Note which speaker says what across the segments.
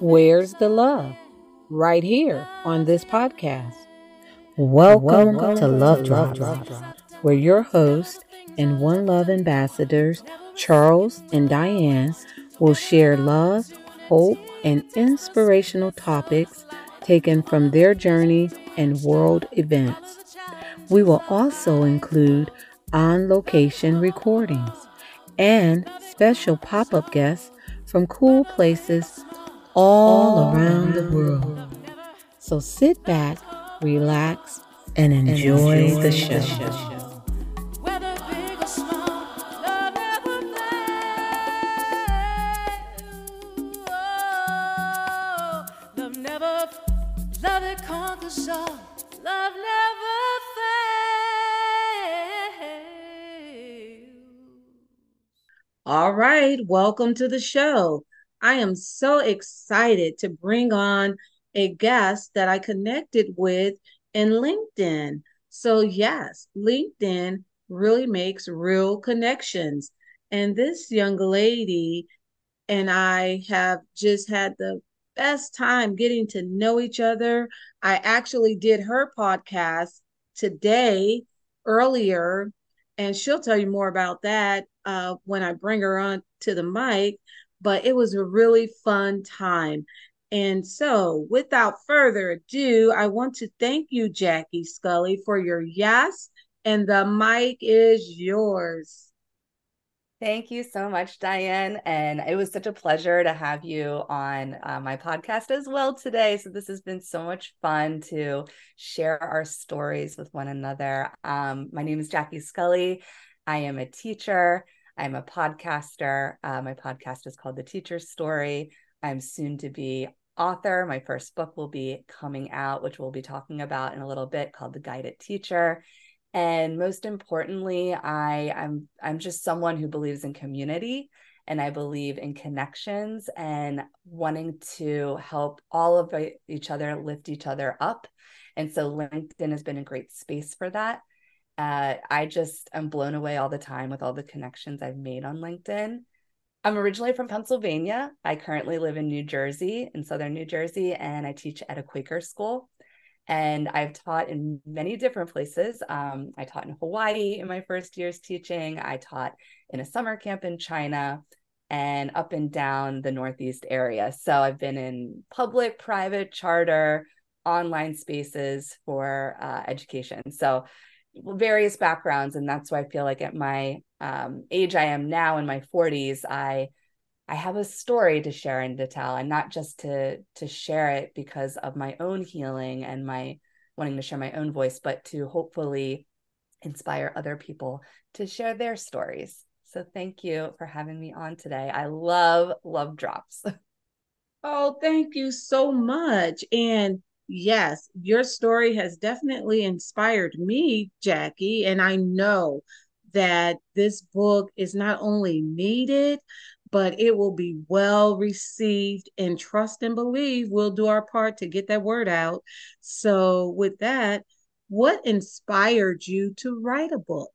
Speaker 1: Where's the love? Right here on this podcast. Welcome, to Love Drops, where your host and One Love ambassadors, Charles and Diane, will share love, hope, and inspirational topics taken from their journey and world events. We will also include on location recordings and special pop up guests from cool places all around the world. So sit back, relax, and enjoy the show.
Speaker 2: whether big or small, love never fails. Oh, love never, love it conquers all. Love never
Speaker 1: All right, welcome to the show. I am so excited to bring on a guest that I connected with in LinkedIn. So, yes, LinkedIn really makes real connections. And this young lady and I have just had the best time getting to know each other. I actually did her podcast today earlier, and she'll tell you more about that uh, when I bring her on to the mic. But it was a really fun time. And so, without further ado, I want to thank you, Jackie Scully, for your yes, and the mic is yours.
Speaker 3: Thank you so much, Diane. And it was such a pleasure to have you on uh, my podcast as well today. So, this has been so much fun to share our stories with one another. Um, my name is Jackie Scully. I am a teacher, I'm a podcaster. Uh, my podcast is called The Teacher's Story. I'm soon to be author. My first book will be coming out, which we'll be talking about in a little bit, called The Guided Teacher and most importantly i i'm i'm just someone who believes in community and i believe in connections and wanting to help all of each other lift each other up. And so linkedin has been a great space for that. Uh, i just am blown away all the time with all the connections i've made on linkedin. I'm originally from pennsylvania. I currently live in new jersey in southern new jersey and i teach at a quaker school and I've taught in many different places. Um, I taught in Hawaii in my first years teaching. I taught in a summer camp in China and up and down the Northeast area. So I've been in public, private, charter, online spaces for uh, education. So various backgrounds. And that's why I feel like at my um, age I am now in my 40s, I I have a story to share and to tell, and not just to to share it because of my own healing and my wanting to share my own voice, but to hopefully inspire other people to share their stories. So thank you for having me on today. I love love drops.
Speaker 1: Oh, thank you so much. And yes, your story has definitely inspired me, Jackie. And I know that this book is not only needed, but it will be well received and trust and believe we'll do our part to get that word out. So, with that, what inspired you to write a book?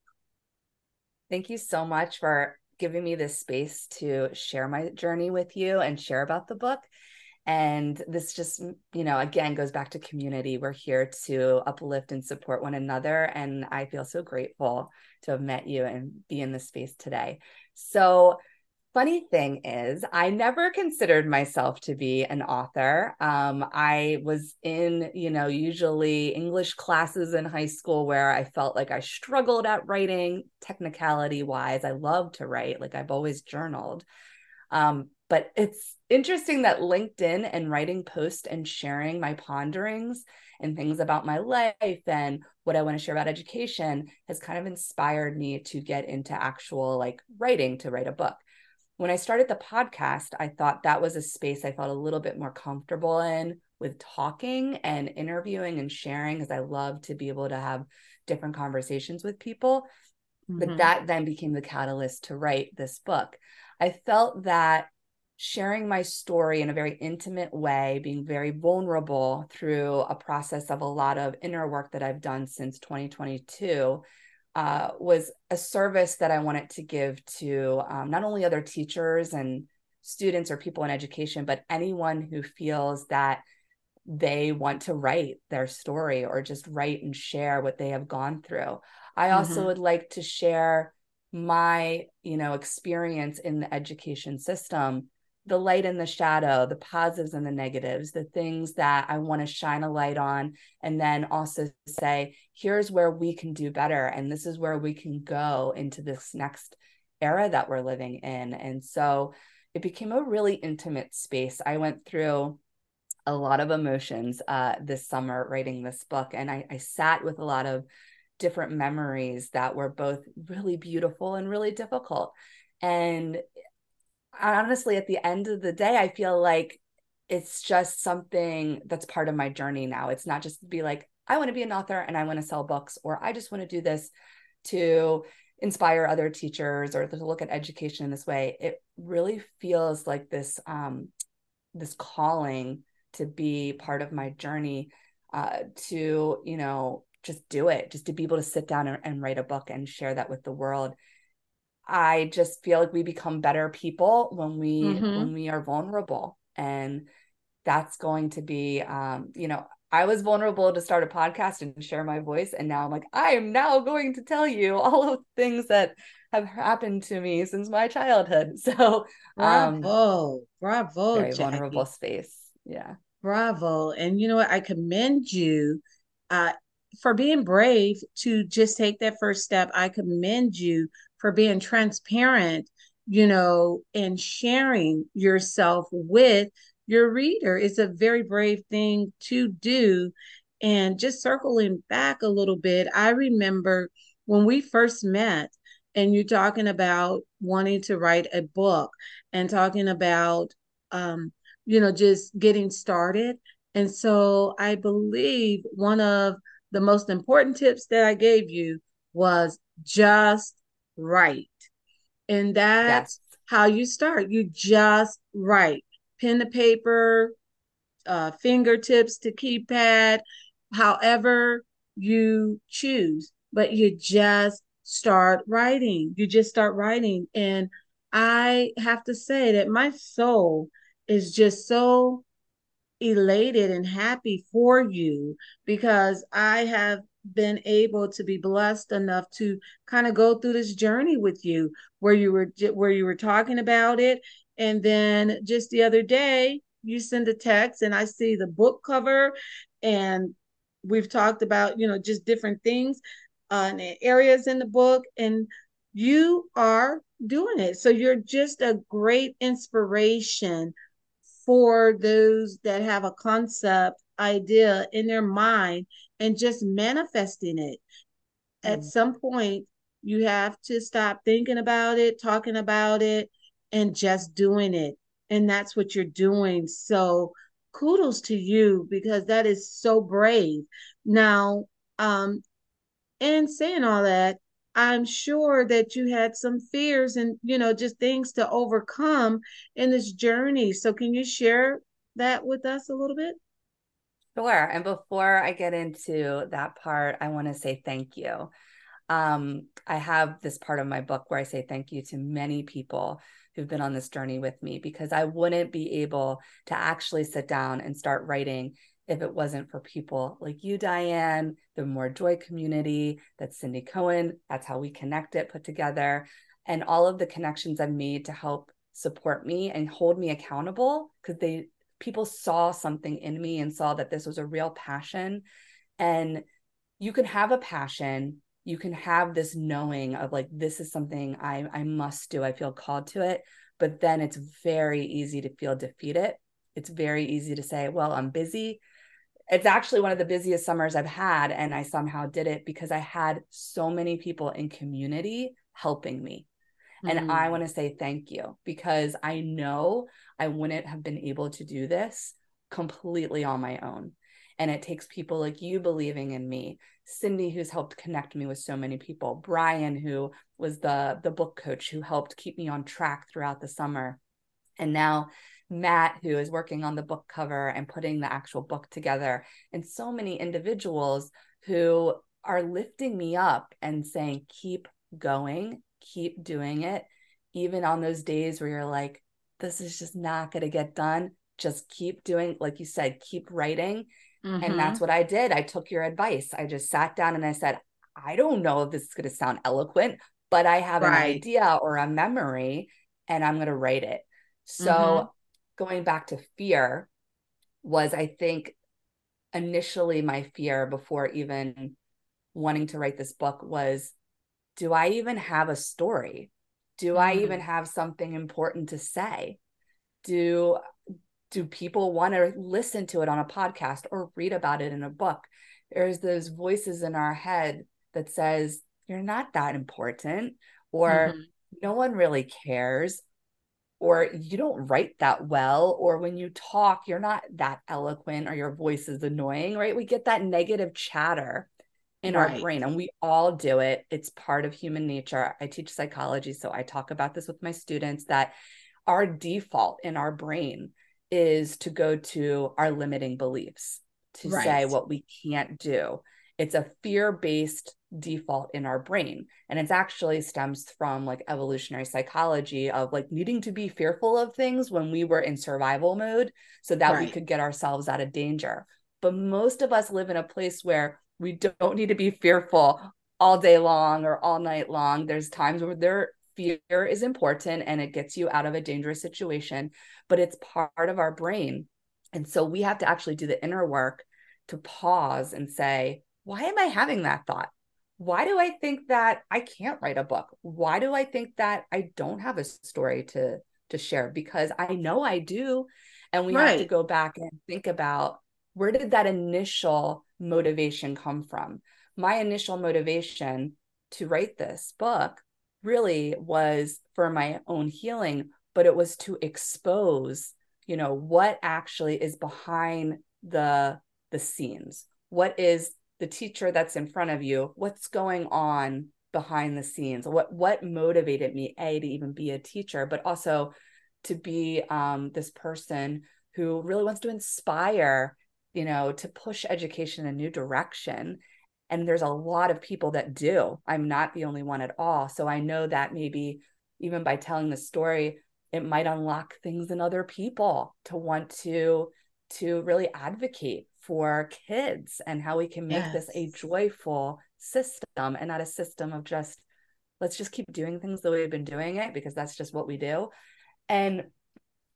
Speaker 3: Thank you so much for giving me this space to share my journey with you and share about the book. And this just, mm, you know, again goes back to community. We're here to uplift and support one another. And I feel so grateful to have met you and be in this space today. So, funny thing is i never considered myself to be an author. Um, i was in you know usually english classes in high school where i felt like i struggled at writing technicality wise. I love to write like i've always journaled. Um, but it's interesting that linkedin and writing posts and sharing my ponderings and things about my life and what i want to share about education has kind of inspired me to get into actual like writing to write a book when I started the podcast, I thought that was a space I felt a little bit more comfortable in with talking and interviewing and sharing, because I love to be able to have different conversations with people. Mm-hmm. But that then became the catalyst to write this book. I felt that sharing my story in a very intimate way, being very vulnerable through a process of a lot of inner work that I've done since 2022 uh, was a service that I wanted to give to um, not only other teachers and students or people in education, but anyone who feels that they want to write their story or just write and share what they have gone through. I also mm-hmm. would like to share my, you know, experience in the education system, the light and the shadow, the positives and the negatives, the things that I want to shine a light on and then also say, here's where we can do better and this is where we can go into this next era that we're living in. And so it became a really intimate space. I went through a lot of emotions uh, this summer writing this book, and I, I sat with a lot of different memories that were both really beautiful and really difficult. And honestly, at the end of the day, I feel like it's just something that's part of my journey now. It's not just to be like, I want to be an author and I want to sell books, or I just want to do this to inspire other teachers or to look at education in this way it really feels like this um this calling to be part of my journey uh to you know just do it just to be able to sit down and, and write a book and share that with the world i just feel like we become better people when we mm-hmm. when we are vulnerable and that's going to be um you know I was vulnerable to start a podcast and share my voice. And now I'm like, I am now going to tell you all of the things that have happened to me since my childhood. So
Speaker 1: um, bravo, bravo,
Speaker 3: very Jackie. vulnerable space. Yeah.
Speaker 1: Bravo. And you know what? I commend you uh, for being brave to just take that first step. I commend you for being transparent, you know, and sharing yourself with your reader. It's a very brave thing to do. And just circling back a little bit, I remember when we first met and you're talking about wanting to write a book and talking about, um, you know, just getting started. And so I believe one of the most important tips that I gave you was just write. And that's yes. how you start. You just write pen to paper, uh, fingertips to keypad, however you choose. But you just start writing. You just start writing. And I have to say that my soul is just so elated and happy for you because I have been able to be blessed enough to kind of go through this journey with you where you were where you were talking about it and then just the other day, you send a text and I see the book cover and we've talked about, you know, just different things uh, and areas in the book. And you are doing it. So you're just a great inspiration for those that have a concept idea in their mind and just manifesting it. Mm. At some point, you have to stop thinking about it, talking about it, and just doing it. And that's what you're doing. So kudos to you because that is so brave. Now, um, and saying all that, I'm sure that you had some fears and, you know, just things to overcome in this journey. So can you share that with us a little bit?
Speaker 3: Sure. And before I get into that part, I want to say thank you. Um, I have this part of my book where I say thank you to many people who've been on this journey with me because I wouldn't be able to actually sit down and start writing if it wasn't for people like you, Diane, the More Joy community, that's Cindy Cohen. That's how we connect it, put together, and all of the connections I've made to help support me and hold me accountable because they people saw something in me and saw that this was a real passion. And you can have a passion you can have this knowing of like this is something I I must do. I feel called to it, but then it's very easy to feel defeated. It's very easy to say, "Well, I'm busy." It's actually one of the busiest summers I've had and I somehow did it because I had so many people in community helping me. Mm-hmm. And I mm. want to say thank you because I know I wouldn't have been able to do this completely on my own and it takes people like you believing in me cindy who's helped connect me with so many people brian who was the the book coach who helped keep me on track throughout the summer and now matt who is working on the book cover and putting the actual book together and so many individuals who are lifting me up and saying, keep going, keep doing it. Even on those days where you're like, this is just not going to get done, just keep doing, like you said, keep writing. Mm-hmm. And that's what I did. I took your advice. I just sat down and I said, I don't know if this is going to sound eloquent, but I have right. an idea or a memory and I'm going to write it. So mm-hmm. going back to fear was, I think, initially my fear before even wanting to write this book was do I even have a story? Do mm-hmm. I even have something important to say? Do do people want to listen to it on a podcast or read about it in a book? There's those voices in our head that says you're not that important or mm-hmm. no one really cares or you don't write that well or when you talk you're not that eloquent or your voice is annoying right we get that negative chatter in right. our brain and we all do it it's part of human nature i teach psychology so i talk about this with my students that our default in our brain is to go to our limiting beliefs to right. say what we can't do it's a fear-based default in our brain and it's actually stems from like evolutionary psychology of like needing to be fearful of things when we were in survival mode so that right. we could get ourselves out of danger but most of us live in a place where we don't need to be fearful all day long or all night long there's times where there fear is important and it gets you out of a dangerous situation but it's part of our brain and so we have to actually do the inner work to pause and say why am I having that thought? Why do I think that I can't write a book? Why do I think that I don't have a story to to share? Because I know I do. And we right. have to go back and think about where did that initial motivation come from? My initial motivation to write this book really was for my own healing, but it was to expose, you know, what actually is behind the the scenes. What is the teacher that's in front of you what's going on behind the scenes what what motivated me a to even be a teacher but also to be um, this person who really wants to inspire you know to push education in a new direction and there's a lot of people that do. I'm not the only one at all. So i know that maybe even by telling the story it might unlock things in other people to want to to really advocate for kids and how we can make yes. this a joyful system and not a system of just let's just keep doing things the way we've been doing it because that's just what we do. And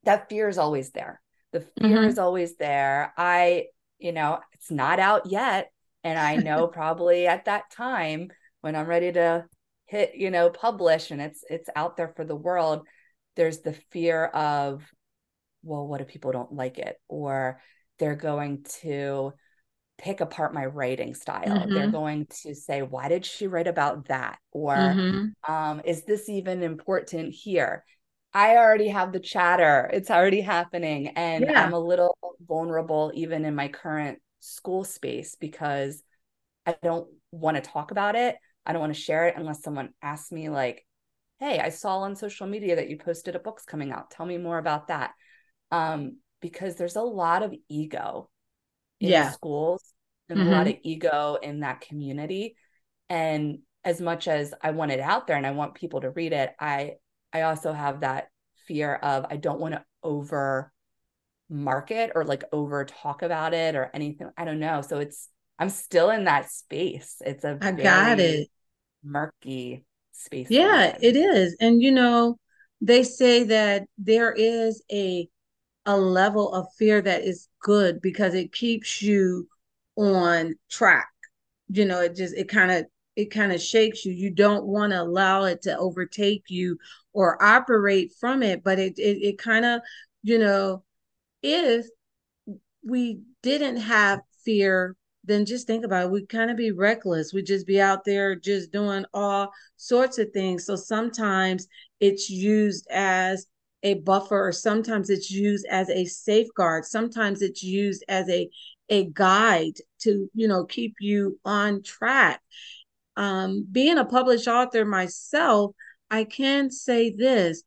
Speaker 3: that fear is always there the fear mm-hmm. is always there i you know it's not out yet and i know probably at that time when i'm ready to hit you know publish and it's it's out there for the world there's the fear of well what if people don't like it or they're going to pick apart my writing style. Mm-hmm. They're going to say, why did she write about that? Or mm-hmm. um, is this even important here? I already have the chatter, it's already happening. And yeah. I'm a little vulnerable even in my current school space because I don't want to talk about it. I don't want to share it unless someone asks me, like, hey, I saw on social media that you posted a book's coming out. Tell me more about that. Um, because there's a lot of ego in yeah. schools and mm-hmm. a lot of ego in that community and as much as i want it out there and i want people to read it i i also have that fear of i don't want to over market or like over talk about it or anything i don't know. So it's i'm still in that space. It's a
Speaker 1: i got it.
Speaker 3: murky space
Speaker 1: yeah it is. And you know they say that there is a a level of fear that is good because it keeps you on track. You know, it just it kind of it kind of shakes you. You don't want to allow it to overtake you or operate from it, but it it, it kind of, you know, if we didn't have fear then just think about it. We kind of be reckless. We just be out there just doing all sorts of things. So sometimes it's used as a buffer or sometimes it's used as a safeguard sometimes it's used as a a guide to you know keep you on track um, being a published author myself i can say this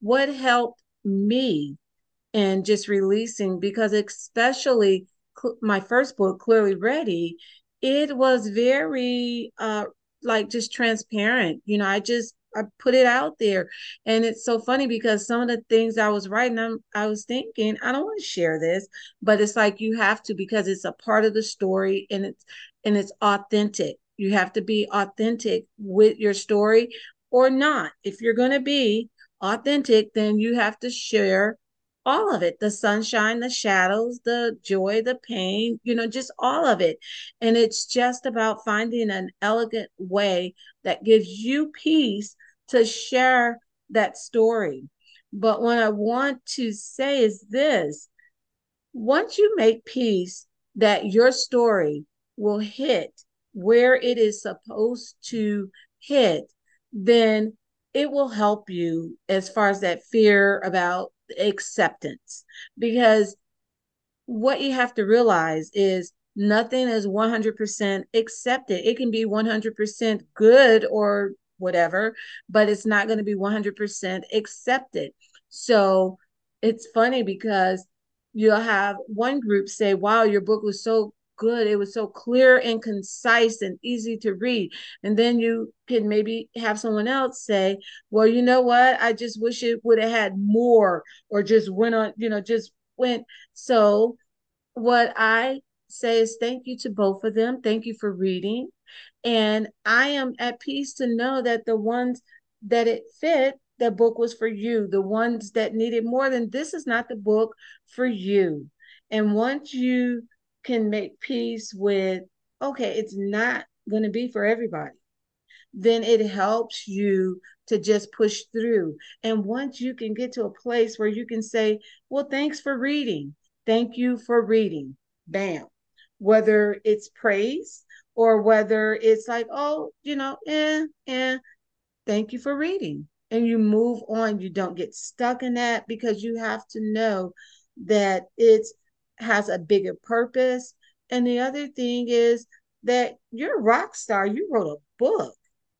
Speaker 1: what helped me in just releasing because especially cl- my first book clearly ready it was very uh like just transparent. You know, I just I put it out there. And it's so funny because some of the things I was writing, I'm, I was thinking, I don't want to share this, but it's like you have to because it's a part of the story and it's and it's authentic. You have to be authentic with your story or not. If you're going to be authentic, then you have to share all of it the sunshine, the shadows, the joy, the pain, you know, just all of it. And it's just about finding an elegant way that gives you peace to share that story. But what I want to say is this once you make peace that your story will hit where it is supposed to hit, then it will help you as far as that fear about acceptance. Because what you have to realize is nothing is 100% accepted. It can be 100% good or whatever, but it's not going to be 100% accepted. So it's funny because you'll have one group say, Wow, your book was so good. It was so clear and concise and easy to read. And then you can maybe have someone else say, Well, you know what? I just wish it would have had more or just went on, you know, just went. So what I say is thank you to both of them. Thank you for reading. And I am at peace to know that the ones that it fit, the book was for you. The ones that needed more than this is not the book for you. And once you can make peace with, okay, it's not going to be for everybody, then it helps you to just push through. And once you can get to a place where you can say, well, thanks for reading. Thank you for reading. Bam. Whether it's praise or whether it's like, oh, you know, eh, eh, thank you for reading. And you move on. You don't get stuck in that because you have to know that it has a bigger purpose. And the other thing is that you're a rock star. You wrote a book.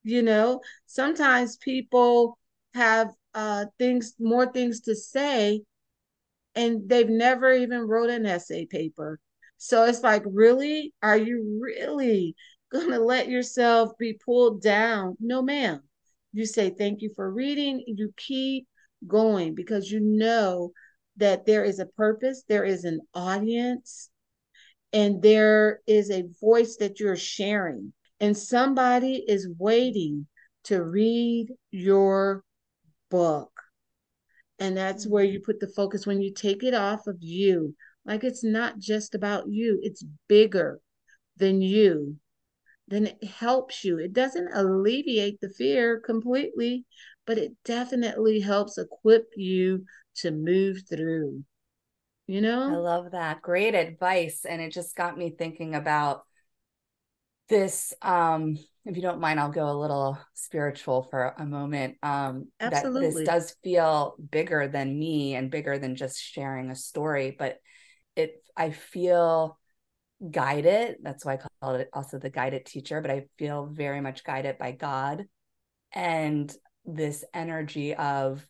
Speaker 1: You know, sometimes people have uh things more things to say and they've never even wrote an essay paper so it's like, really? Are you really going to let yourself be pulled down? No, ma'am. You say, thank you for reading. You keep going because you know that there is a purpose, there is an audience, and there is a voice that you're sharing. And somebody is waiting to read your book. And that's where you put the focus when you take it off of you like it's not just about you, it's bigger than you. Then it helps you. It doesn't alleviate the fear completely, but it definitely helps equip you to move through. You know?
Speaker 3: I love that. Great advice. And it just got me thinking about this um if you don't mind i'll go a little spiritual for a moment um Absolutely. that this does feel bigger than me and bigger than just sharing a story but it I feel guided. That's why I call it also the guided teacher, but I feel very much guided by God and this energy of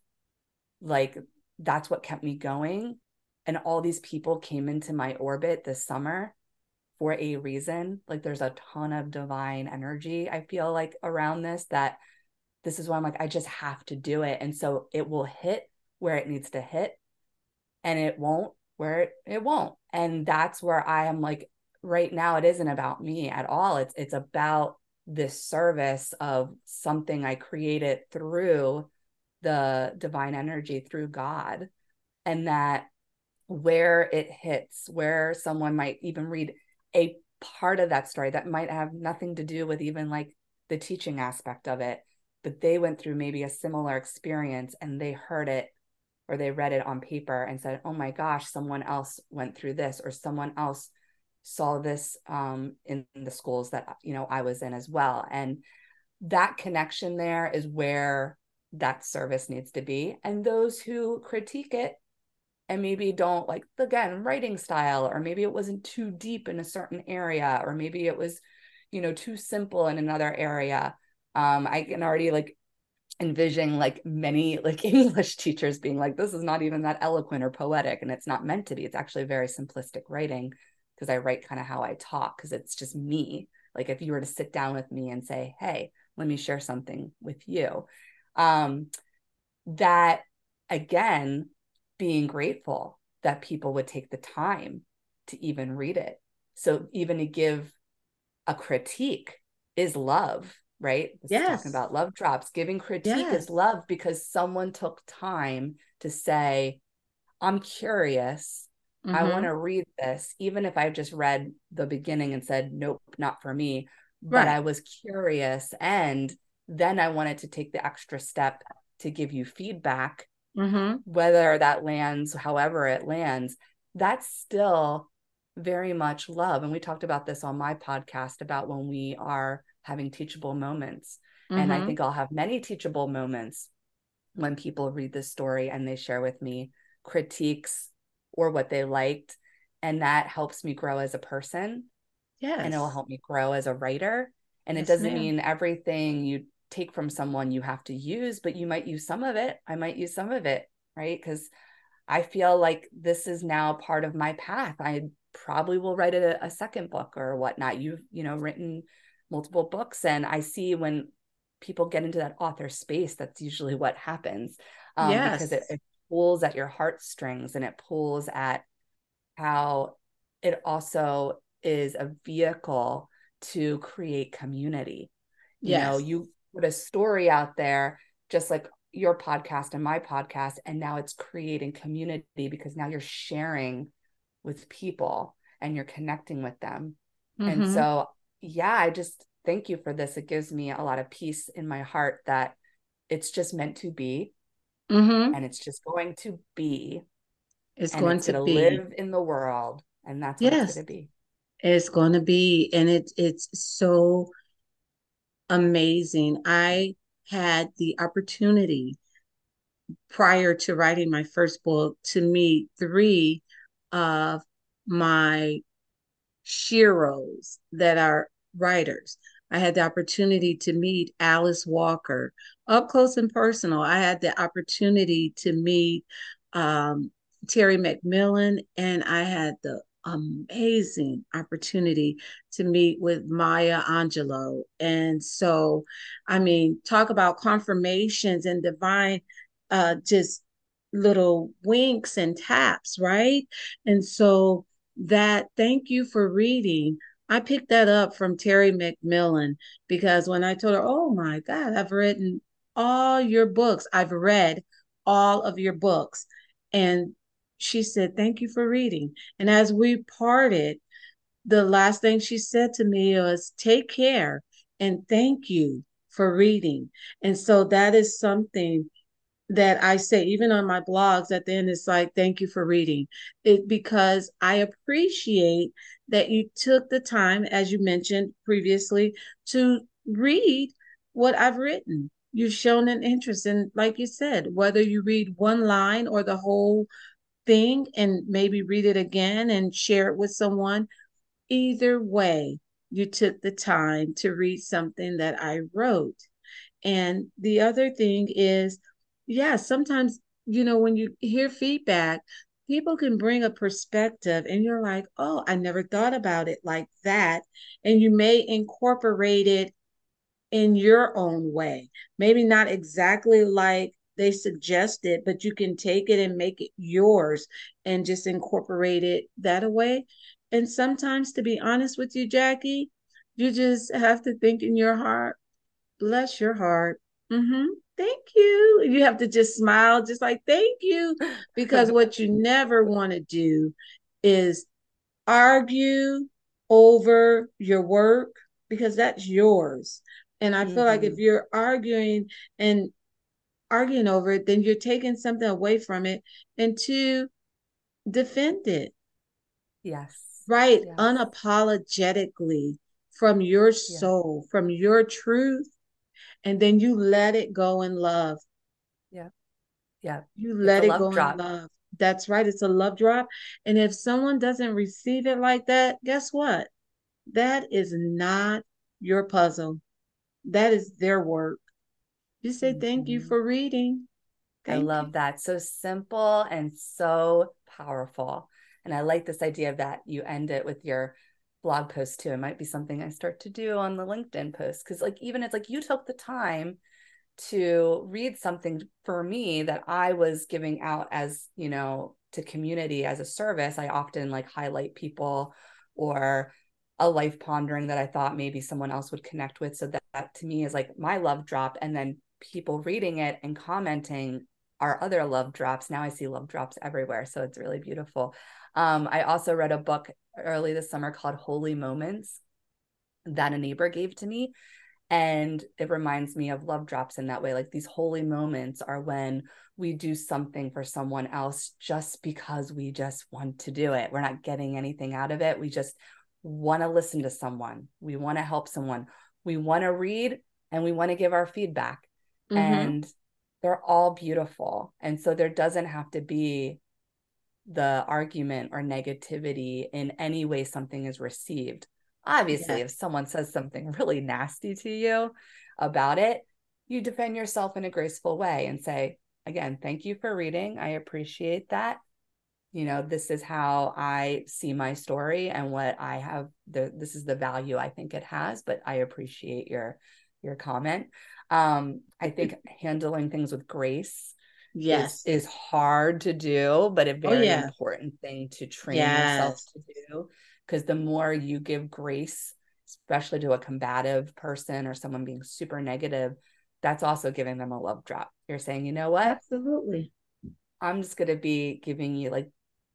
Speaker 3: like that's what kept me going. And all these people came into my orbit this summer for a reason. Like there's a ton of divine energy, I feel like around this that this is why I'm like, I just have to do it. And so it will hit where it needs to hit and it won't where it, it won't. And that's where I am like, right now, it isn't about me at all. It's it's about this service of something I created through the divine energy through God. And that where it hits, where someone might even read a part of that story that might have nothing to do with even like the teaching aspect of it, but they went through maybe a similar experience and they heard it or they read it on paper and said, "Oh my gosh, someone else went through this," or someone else saw this um, in the schools that you know I was in as well. And that connection there is where that service needs to be. And those who critique it and maybe don't like again writing style, or maybe it wasn't too deep in a certain area, or maybe it was you know too simple in another area. Um, I can already like envision like many like english teachers being like this is not even that eloquent or poetic and it's not meant to be it's actually very simplistic writing because I write kind of how I talk because it's just me. Like if you were to sit down with me and say, "Hey, let me share something with you," um, that again, being grateful that people would take the time to even read it. So even to give a critique is love, right? This
Speaker 1: yes.
Speaker 3: talking about love drops. Giving critique
Speaker 1: Yes.
Speaker 3: is love because someone took time to say, I'm curious. I
Speaker 1: Mhm.
Speaker 3: want to read this, even if I've just read the beginning and said, nope, not for me. But I was curious. And then I wanted to take the extra step to give you feedback,
Speaker 1: Mhm.
Speaker 3: whether that lands, however it lands. That's still very much love. And we talked about this on my podcast about when we are having teachable moments. And I
Speaker 1: Mhm.
Speaker 3: think I'll have many teachable moments when people read this story and they share with me critiques or what they liked. And that helps me grow as a person
Speaker 1: yes.
Speaker 3: and it will help me grow as a writer. And
Speaker 1: Yes,
Speaker 3: it doesn't
Speaker 1: ma'am.
Speaker 3: mean everything you take from someone you have to use, but you might use some of it. I might use some of it, right? Because I feel like this is now part of my path. I probably will write a, a second book or whatnot. You've, you know, written multiple books. And I see when people get into that author space, that's usually what happens. Um, because it, it pulls at your heartstrings and it pulls at how it also is a vehicle to create community. You know,
Speaker 1: Yes.
Speaker 3: you put a story out there, just like your podcast and my podcast, and now it's creating community because now you're sharing with people and you're connecting with them. And
Speaker 1: Mhm.
Speaker 3: so, yeah, I just thank you for this. It gives me a lot of peace in my heart that it's just meant to be
Speaker 1: Mhm.
Speaker 3: and it's just going to be
Speaker 1: It's going
Speaker 3: it's to
Speaker 1: be.
Speaker 3: live in the world and that's what it's
Speaker 1: Yes.
Speaker 3: going to be.
Speaker 1: It's going to be, and it's it's so amazing. I had the opportunity prior to writing my first book to meet three of my sheroes that are writers. I had the opportunity to meet Alice Walker up close and personal. I had the opportunity to meet um, Terry McMillan, and I had the amazing opportunity to meet with Maya Angelou. And so, I mean, talk about confirmations and divine, uh, just little winks and taps, right? And so, that thank you for reading. I picked that up from Terry McMillan because when I told her, oh my God, I've written all your books, I've read all of your books. And she said, thank you for reading. And as we parted, the last thing she said to me was, take care and thank you for reading. And so that is something that I say, even on my blogs at the end, it's like, thank you for reading it because I appreciate that you took the time, as you mentioned previously, to read what I've written. You've shown an interest in, like you said, whether you read one line or the whole thing and maybe read it again and share it with someone. Either way, you took the time to read something that I wrote. And the other thing is, yeah, sometimes, you know, when you hear feedback, people can bring a perspective and you're like, oh, I never thought about it like that. And you may incorporate it in your own way. Maybe not exactly like they suggest it, but you can take it and make it yours and just incorporate it that way. And sometimes, to be honest with you, Jackie, you just have to think in your heart, bless your heart. Mm-hmm. Thank you. You have to just smile, just like, thank you. Because what you never want to do is argue over your work because that's yours. And I feel like if
Speaker 3: Mhm.
Speaker 1: you're arguing and arguing over it, then you're taking something away from it and to defend it,
Speaker 3: Yes.
Speaker 1: right?
Speaker 3: Yes.
Speaker 1: Unapologetically from your soul, from your truth, and then you let it go in love.
Speaker 3: Yeah. Yeah.
Speaker 1: You let it go
Speaker 3: drop.
Speaker 1: in love. That's right. It's a love drop. And if someone doesn't receive it like that, guess what? That is not your puzzle. That is their work. You say thank you
Speaker 3: Mhm.
Speaker 1: for reading.
Speaker 3: I love
Speaker 1: you.
Speaker 3: that. So simple and so powerful. And I like this idea of that you end it with your blog post too. It might be something I start to do on the LinkedIn post. Cause like even it's like you took the time to read something for me that I was giving out as, you know, to community as a service. I often like highlight people or a life pondering that I thought maybe someone else would connect with. So that, that to me is like my love drop. And then people reading it and commenting our other love drops. Now I see love drops everywhere. So it's really beautiful. Um, I also read a book early this summer called Holy Moments that a neighbor gave to me. And it reminds me of love drops in that way. Like these holy moments are when we do something for someone else just because we just want to do it. We're not getting anything out of it. We just want to listen to someone. We want to help someone. We want to read and we want to give our feedback. Mm-hmm. And they're all beautiful. And so there doesn't have to be the argument or negativity in any way something is received. Obviously, yeah. if someone says something really nasty to you about it, you defend yourself in a graceful way and say, again, thank you for reading. I appreciate that. You know, this is how I see my story and what I have the this is the value I think it has, but I appreciate your your comment. Um, I think handling things with grace
Speaker 1: yes.
Speaker 3: is, is hard to do but a oh, very oh, yeah. important thing to train yes. yourself to do because the more you give grace especially to a combative person or someone being super negative that's also giving them a love drop. You're saying you know what?
Speaker 1: Absolutely.
Speaker 3: I'm just going to be giving you like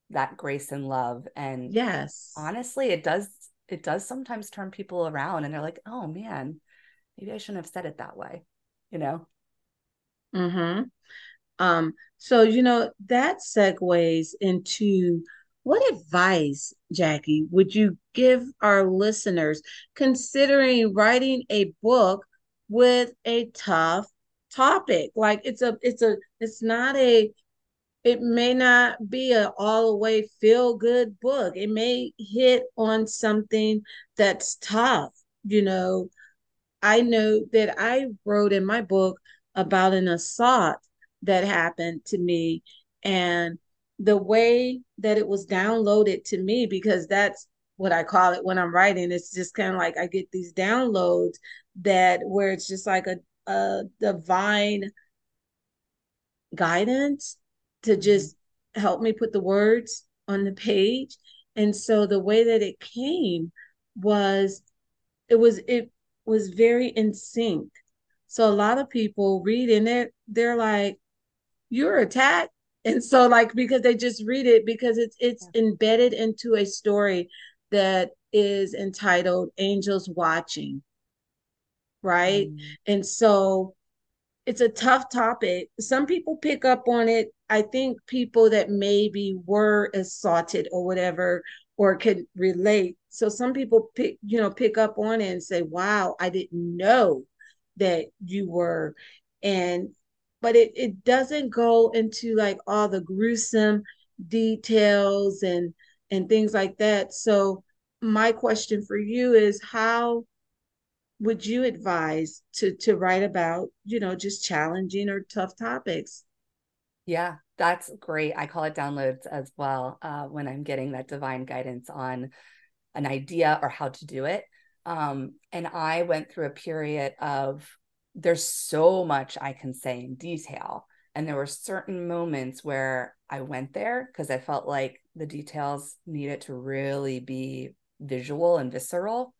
Speaker 3: that grace and love. And
Speaker 1: yes.
Speaker 3: honestly it does it does sometimes turn people around and they're like oh man maybe i shouldn't have said it that way you know
Speaker 1: mm-hmm um, so you know that segues into what advice, Jackie, would you give our listeners considering writing a book with a tough topic? Like it's a it's a it's not a it may not be a all the way feel good book. It may hit on something that's tough. You know, I know that I wrote in my book about an assault that happened to me and the way that it was downloaded to me because that's what I call it when I'm writing. It's just kind of like I get these downloads that where it's just like a, a divine guidance to mm-hmm. just help me put the words on the page. And so the way that it came was it was it was very in sync. So a lot of people read and they're they're like, you're attacked. And so like because they just read it because it's it's embedded into a story that is entitled angels watching right? Mm. and so it's a tough topic. Some people pick up on it. I think people that maybe were assaulted or whatever or could relate. So some people pick you know pick up on it and say wow i didn't know that you were. And but it, it doesn't go into like all the gruesome details and and things like that. So my question for you is how would you advise to to write about you know just challenging or tough topics
Speaker 3: yeah that's great i call it downloads as well uh, when i'm getting that divine guidance on an idea or how to do it um, and i went through a period of there's so much I can say in detail. And there were certain moments where I went there because I felt like the details needed to really be visual and visceral.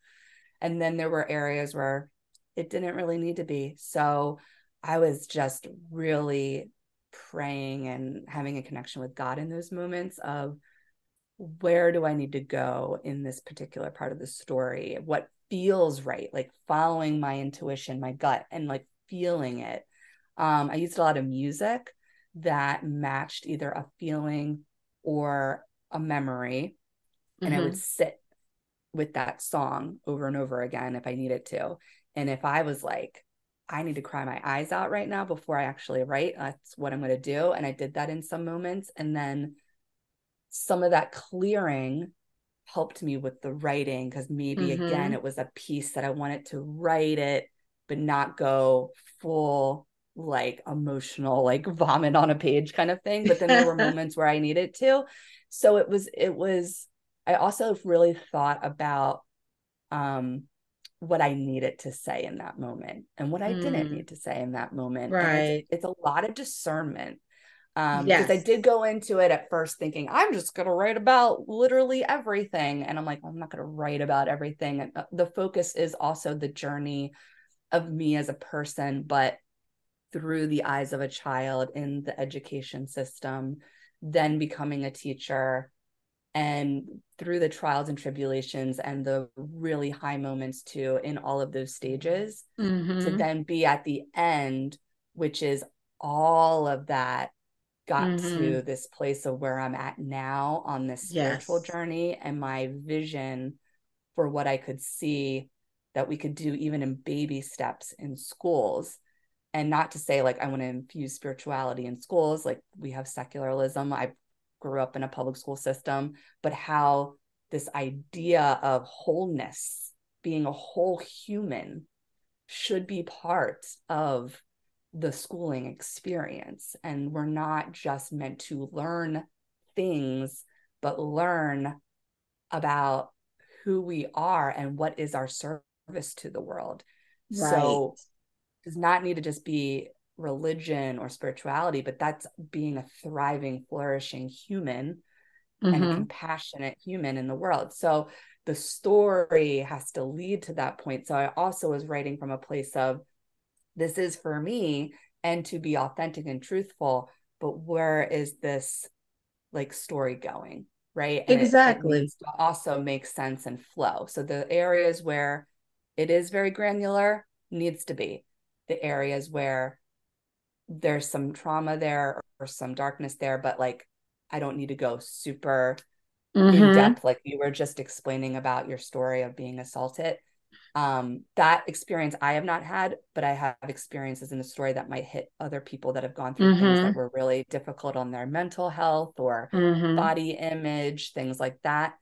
Speaker 3: And then there were areas where it didn't really need to be. So I was just really praying and having a connection with God in those moments of where do I need to go in this particular part of the story? What feels right, like following my intuition, my gut, and like feeling it. Um, I used a lot of music that matched either a feeling or a memory. And mm-hmm. I would mm-hmm. sit with that song over and over again if I needed to. And if I was like, I need to cry my eyes out right now before I actually write, that's what I'm going to do. And I did that in some moments. And then some of that clearing helped me with the writing because maybe mm-hmm. again it was a piece that I wanted to write it but not go full like emotional like vomit on a page kind of thing but then there were moments where i needed to so it was it was i also really thought about um what i needed to say in that moment and what i mm. didn't need to say in that moment
Speaker 1: right
Speaker 3: it's, it's, a lot of discernment um because yes. i did go into it at first thinking i'm just going to write about literally everything and i'm like well, i'm not going to write about everything and uh, the focus is also the journey of me as a person but through the eyes of a child in the education system, then becoming a teacher, and through the trials and tribulations and the really high moments too in all of those stages, mm-hmm. to then be at the end, which is all of that got mm-hmm. to this place of where I'm at now on this spiritual yes. journey and my vision for what I could see that we could do even in baby steps in schools and not to say like i want to infuse spirituality in schools like we have secularism i grew up in a public school system but how this idea of wholeness being a whole human should be part of the schooling experience and we're not just meant to learn things but learn about who we are and what is our service to the world right. so does not need to just be religion or spirituality, but that's being a thriving, flourishing human mm-hmm. and compassionate human in the world. So the story has to lead to that point. So I also was writing from a place of this is for me and to be authentic and truthful, but where is this like story going? Right.
Speaker 1: And exactly.
Speaker 3: It, it also makes sense and flow. So the areas where it is very granular needs to be the areas where there's some trauma there or some darkness there, but like I don't need to go super mm-hmm. in depth, like you were just explaining about your story of being assaulted. Um, that experience I have not had, but I have experiences in the story that might hit other people that have gone through mm-hmm. things that were really difficult on their mental health or mm-hmm. body image, things like that.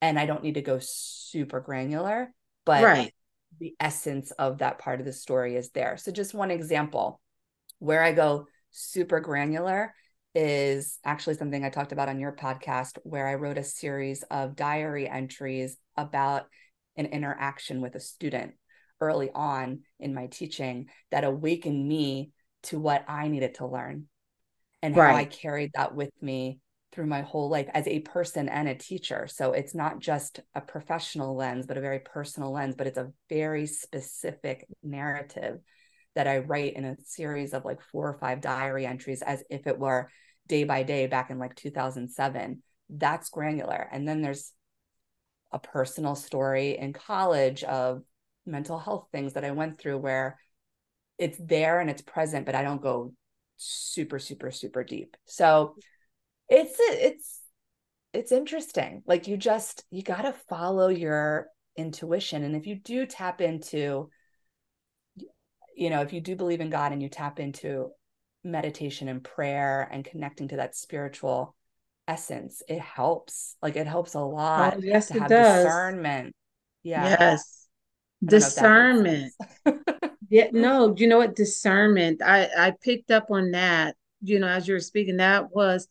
Speaker 3: And I don't need to go super granular, but
Speaker 1: right
Speaker 3: the essence of that part of the story is there. So, just one example where I go super granular is actually something I talked about on your podcast, where I wrote a series of diary entries about an interaction with a student early on in my teaching that awakened me to what I needed to learn and right. how I carried that with me through my whole life as a person and a teacher. So it's not just a professional lens, but a very personal lens, but it's a very specific narrative that I write in a series of like four or five diary entries as if it were day by day back in like 2007. That's granular. And then there's a personal story in college of mental health things that I went through where it's there and it's present, but I don't go super, super, super deep. So it's it's it's interesting like you just you got to follow your intuition and if you do tap into you know if you do believe in god and you tap into meditation and prayer and connecting to that spiritual essence it helps. Like it helps a lot
Speaker 1: oh, yes,
Speaker 3: to have
Speaker 1: does.
Speaker 3: discernment. Yeah.
Speaker 1: Yes. Discernment. yeah no you know what? Discernment. I i picked up on that you know as you were speaking that was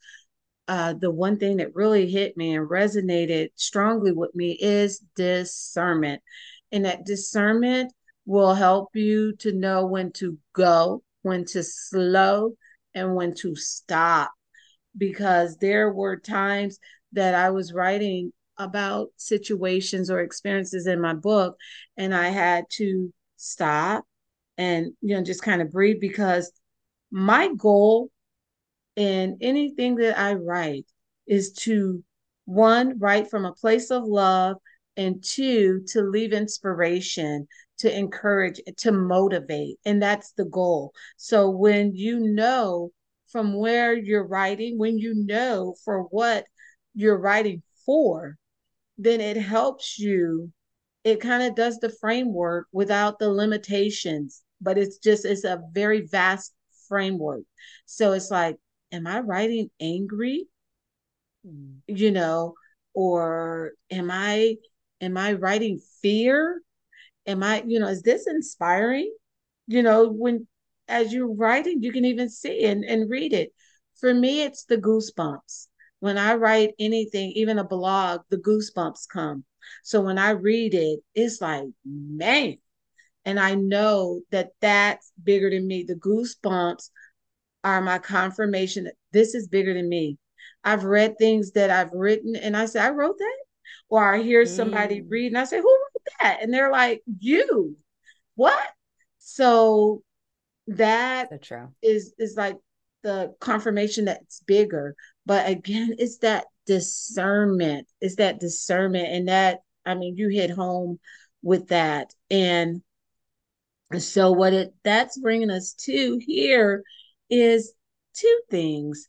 Speaker 1: uh, the one thing that really hit me and resonated strongly with me is discernment. And that discernment will help you to know when to go, when to slow, and when to stop. Because there were times that I was writing about situations or experiences in my book, and I had to stop and, you know, just kind of breathe because my goal in anything that I write is to one, write from a place of love, and two, to leave inspiration, to encourage, to motivate. And that's the goal. So when you know from where you're writing, when you know for what you're writing for, then it helps you. It kind of does the framework without the limitations, but it's just, it's a very vast framework. So it's like, am I writing angry? Mm. You know, or am I am I writing fear? Am I, you know, is this inspiring? You know, when as you're writing, you can even see and, and read it. For me, it's the goosebumps. When I write anything, even a blog, the goosebumps come. So when I read it, it's like, man. And I know that that's bigger than me. The goosebumps are my confirmation that this is bigger than me. I've read things that I've written and I say, I wrote that. Or I hear somebody
Speaker 3: Mm.
Speaker 1: read and I say, Who that? And they're like, You. What? So that
Speaker 3: So true.
Speaker 1: is is like the confirmation that it's bigger. But again, it's that discernment. It's that discernment. And that, I mean, you hit home with that. And so what it that's bringing us to here is two things.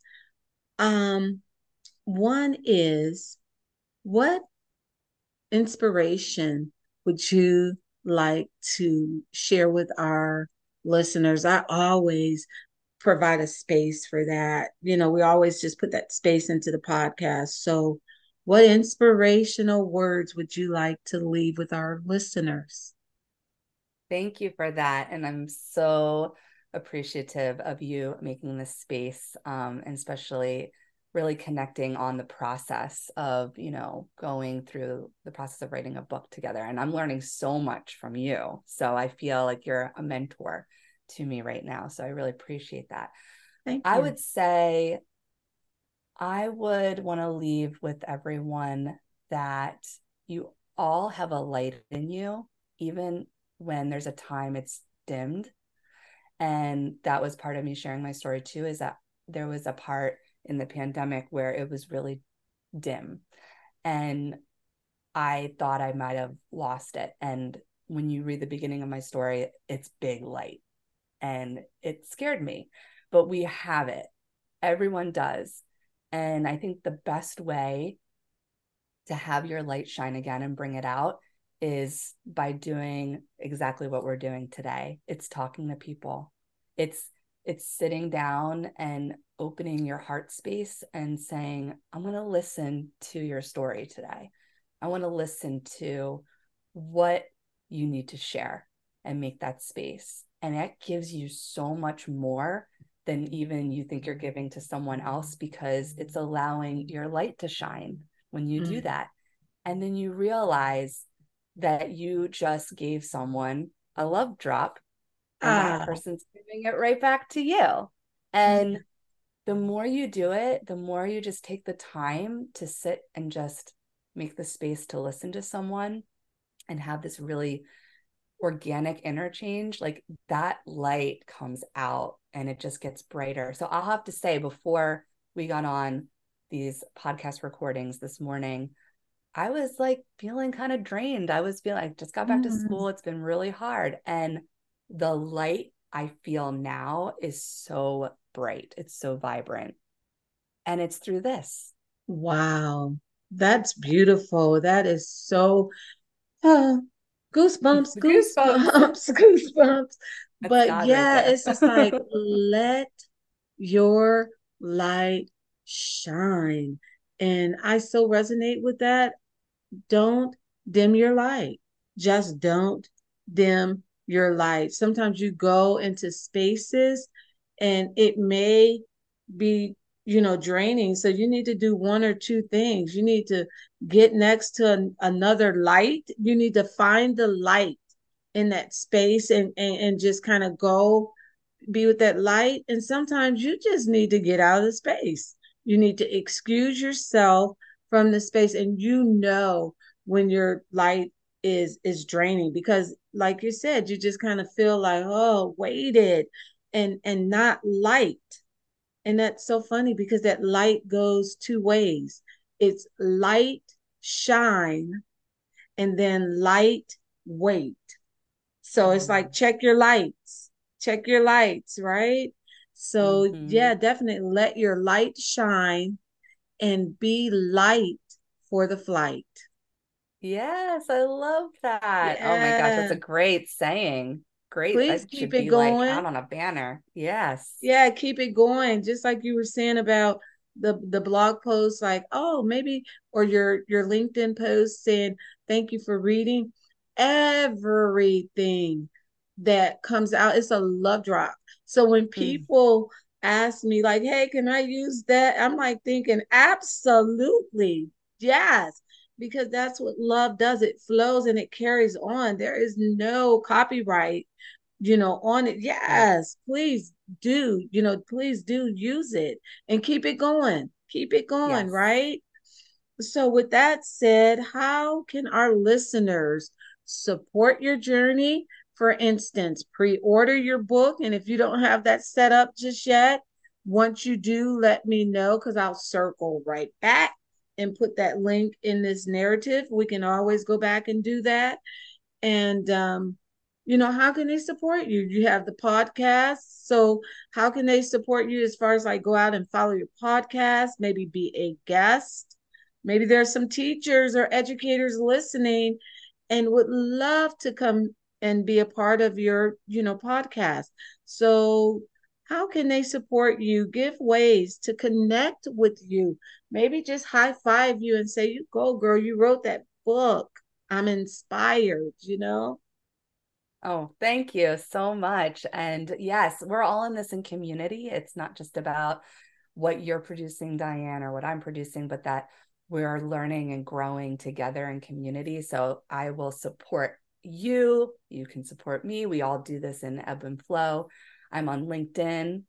Speaker 1: Um, one is what inspiration would you like to share with our listeners? I always provide a space for that. You know, we always just put that space into the podcast. So, what inspirational words would you like to leave with our listeners?
Speaker 3: Thank you for that. And I'm so appreciative of you making this space, um, and especially really connecting on the process of, you know, going through the process of writing a book together. And I'm learning so much from you. So I feel like you're a mentor to me right now. So I really appreciate that.
Speaker 1: Thank you.
Speaker 3: I would say I would want to leave with everyone that you all have a light in you, even when there's a time it's dimmed. And that was part of me sharing my story too, is that there was a part in the pandemic where it was really dim. And I thought I might have lost it. And when you read the beginning of my story, it's big light. And it scared me. But we have it. Everyone does. And I think the best way to have your light shine again and bring it out is by doing exactly what we're doing today. It's talking to people. It's it's sitting down and opening your heart space and saying, I'm going to listen to your story today. I want to listen to what you need to share and make that space. And that gives you so much more than even you think you're giving to someone else because it's allowing your light to shine when you do
Speaker 1: Mm.
Speaker 3: that. And then you realize that you just gave someone a love drop and that
Speaker 1: Ah.
Speaker 3: person's giving it right back to you. And the more you do it, the more you just take the time to sit and just make the space to listen to someone and have this really organic interchange, like that light comes out and it just gets brighter. So I'll have to say, before we got on these podcast recordings this morning, I was like feeling kind of drained. I was feeling I just got back to
Speaker 1: Mm.
Speaker 3: school. It's been really hard. And the light I feel now is so bright, it's so vibrant. And it's through this.
Speaker 1: Wow, that's beautiful. That is so uh, goosebumps,
Speaker 3: Goosebumps.
Speaker 1: goosebumps, goosebumps. But
Speaker 3: right
Speaker 1: yeah, it's just like let your light shine. And I so resonate with that. Don't dim your light. Just don't dim your light. Sometimes you go into spaces and it may be you know draining. So you need to do one or two things. You need to get next to an, another light. You need to find the light in that space and and, and just kind of go be with that light. And sometimes you just need to get out of the space. You need to excuse yourself from the space and you know when your light is is draining because like you said you just kind of feel like oh weighted and and not light and that's so funny because that light goes two ways. It's light shine and then light weight. So it's like check your lights. Check your lights, right? So
Speaker 3: Mhm.
Speaker 1: yeah, definitely let your light shine and be light for the flight.
Speaker 3: Yes, I love that. Oh my gosh, that's a great saying. Great.
Speaker 1: Please
Speaker 3: That
Speaker 1: keep it
Speaker 3: be like
Speaker 1: going.
Speaker 3: out on a banner. Yes.
Speaker 1: Yeah, keep it going. Just like you were saying about the the blog post, like, oh, maybe, or your your LinkedIn post saying, thank you for reading. Everything that comes out, it's a love drop. So when
Speaker 3: Mm.
Speaker 1: people ask me, like, hey, can I use that? I'm like thinking, absolutely, yes, because that's what love does. It flows and it carries on. There is no copyright, you know, on it. Yes, please do, you know, please do use it and keep it going. Keep it going,
Speaker 3: Yes.
Speaker 1: right? So, with that said, how can our listeners support your journey? For instance, pre order your book. And if you don't have that set up just yet, once you do, let me know because I'll circle right back and put that link in this narrative. We can always go back and do that. And, um, you know, how can they support you? You have the podcast. So, how can they support you as far as like go out and follow your podcast, maybe be a guest? Maybe there's some teachers or educators listening and would love to come and be a part of your, you know, podcast. So, how can they support you? Give ways to connect with you. Maybe just high five you and say, "You go, girl. You wrote that book. I'm inspired." You know.
Speaker 3: Oh, thank you so much. And yes, we're all in this in community. It's not just about what you're producing, Diane, or what I'm producing, but that we're learning and growing together in community. So I will support you. You can support me. We all do this in ebb and flow. I'm on LinkedIn,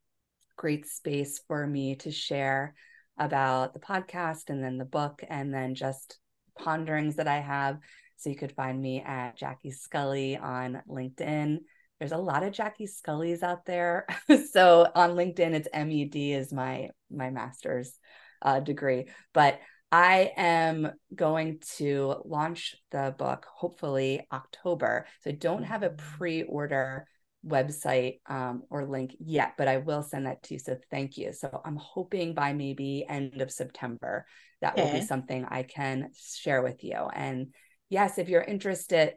Speaker 3: great space for me to share about the podcast and then the book and then just ponderings that I have. So you could find me at Jackie Scully on LinkedIn. There's a lot of Jackie Scullys out there. so on LinkedIn, it's MED is my my master's uh, degree. But I am going to launch the book hopefully October. So I don't have a pre-order website um, or link yet, but I will send that to you. So thank you. So I'm hoping by maybe end of September that will be something I can share with you. And yes, if you're interested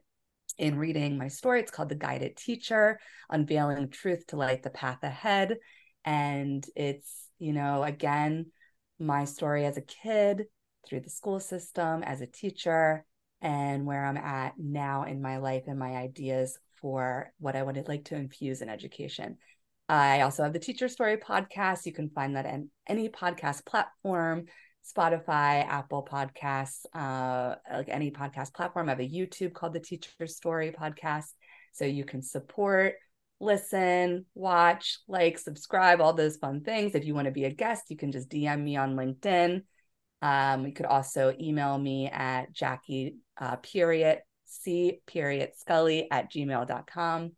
Speaker 3: in reading my story, it's called The Guided Teacher Unveiling Truth to Light the Path Ahead. And it's, you know, again, my story as a kid through the school system, as a teacher, and where I'm at now in my life and my ideas for what I would like to infuse in education. I also have the Teacher Story podcast. You can find that in any podcast platform. Spotify, Apple Podcasts, uh, like any podcast platform. I have a YouTube called the Teacher Story Podcast. So you can support, listen, watch, like, subscribe, all those fun things. If you want to be a guest, you can just DM me on LinkedIn. Um, you could also email me at Jackie uh, period C period Scully at gmail.com.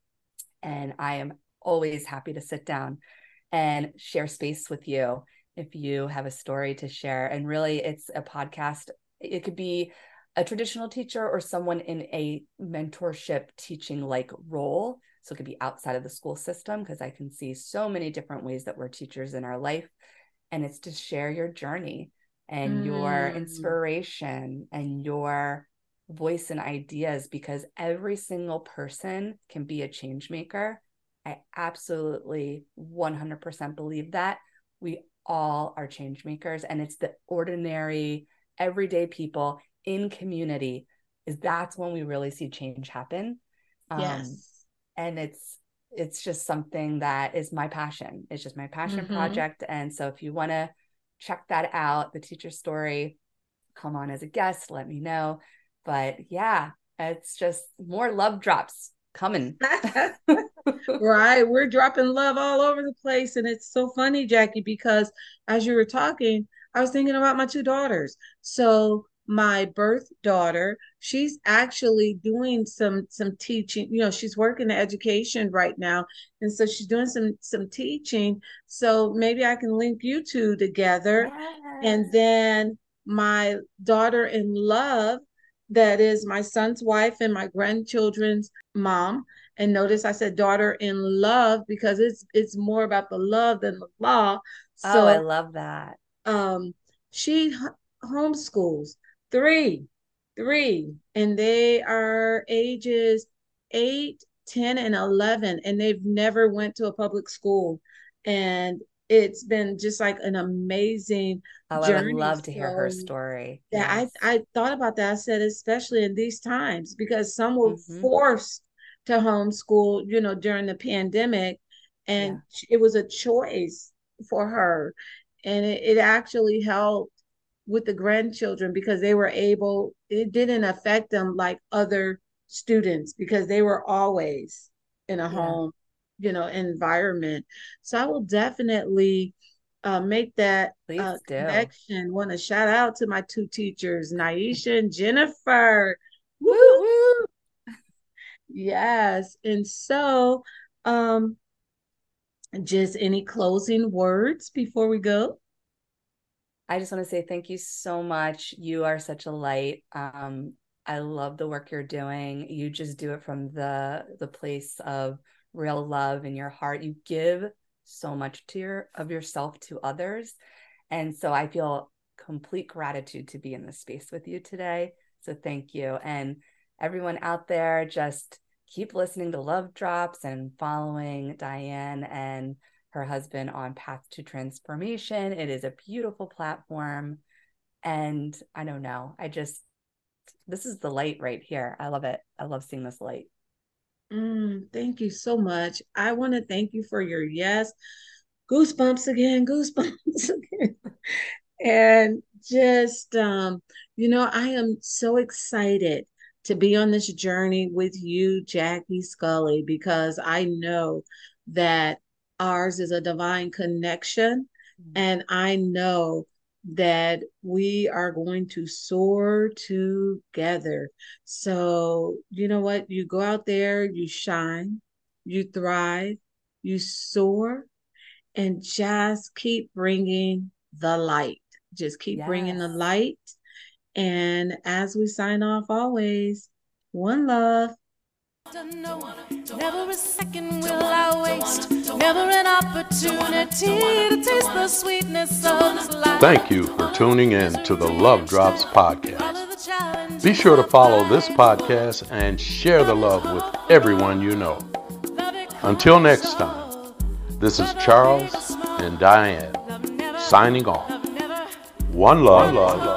Speaker 3: And I am always happy to sit down and share space with you if you have a story to share. And really, it's a podcast. It could be a traditional teacher or someone in a mentorship teaching like role. So it could be outside of the school system because I can see so many different ways that we're teachers in our life. And it's to share your journey and your
Speaker 1: Mm.
Speaker 3: inspiration and your voice and ideas because every single person can be a change maker. I absolutely 100% believe that. We all are change makers and it's the ordinary everyday people in community is that's when we really see change happen um,
Speaker 1: yes.
Speaker 3: and it's it's just something that is my passion it's just my passion
Speaker 1: Mhm.
Speaker 3: project and so if you want to check that out the teacher story come on as a guest let me know but yeah it's just more love drops coming
Speaker 1: right. We're dropping love all over the place. And it's so funny, Jackie, because as you were talking, I was thinking about my two daughters. So my birth daughter, she's actually doing some some teaching. You know, she's working in education right now. And so she's doing some some teaching. So maybe I can link you two together. And then my daughter in love, that is my son's wife and my grandchildren's mom. And notice I said daughter in love because it's it's more about the love than the law.
Speaker 3: oh i love that
Speaker 1: um she h- homeschools three, three, and they are ages eight, 10, and 11, and they've never went to a public school. And it's been just like an amazing
Speaker 3: oh i would
Speaker 1: journey.
Speaker 3: love to hear her story
Speaker 1: yeah,
Speaker 3: yes
Speaker 1: I I thought about that. I said, especially in these times, because some were
Speaker 3: Mhm.
Speaker 1: forced to homeschool, you know, during the pandemic. and yeah. it was a choice for her and it, it actually helped with the grandchildren because they were able it didn't affect them like other students because they were always in a yeah. home you know environment so i will definitely uh, make that uh, connection want to shout out to my two teachers naisha and jennifer woo, woo. yes and so um just any closing words before we go
Speaker 3: I just want to say thank you so much. You are such a light. Um, I love the work you're doing. You just do it from the the place of real love in your heart. You give so much to your of yourself to others. And so I feel complete gratitude to be in this space with you today. So thank you. And everyone out there, just keep listening to Love Drops and following Diane and her husband on Path to Transformation. It is a beautiful platform. And I don't know, I just, this is the light right here. I love it. I love seeing this light.
Speaker 1: Mm, thank you so much. I want to thank you for your yes. Goosebumps again, goosebumps again. and just, um, you know, I am so excited to be on this journey with you, Jackie Scully, because I know that ours is a divine connection. Mm-hmm. And I know that we are going to soar together. So, you know what? You go out there, you shine, you thrive, you soar, and just keep bringing the light. Just keep yes. bringing the light. And as we sign off, always, one love. Never a second will I waste. Never an opportunity to taste the sweetness of life. Thank you for tuning in to the Love Drops podcast. Be sure to follow this podcast and share the love with everyone you know. Until next time, this is Charles and Diane signing off. One love. One love.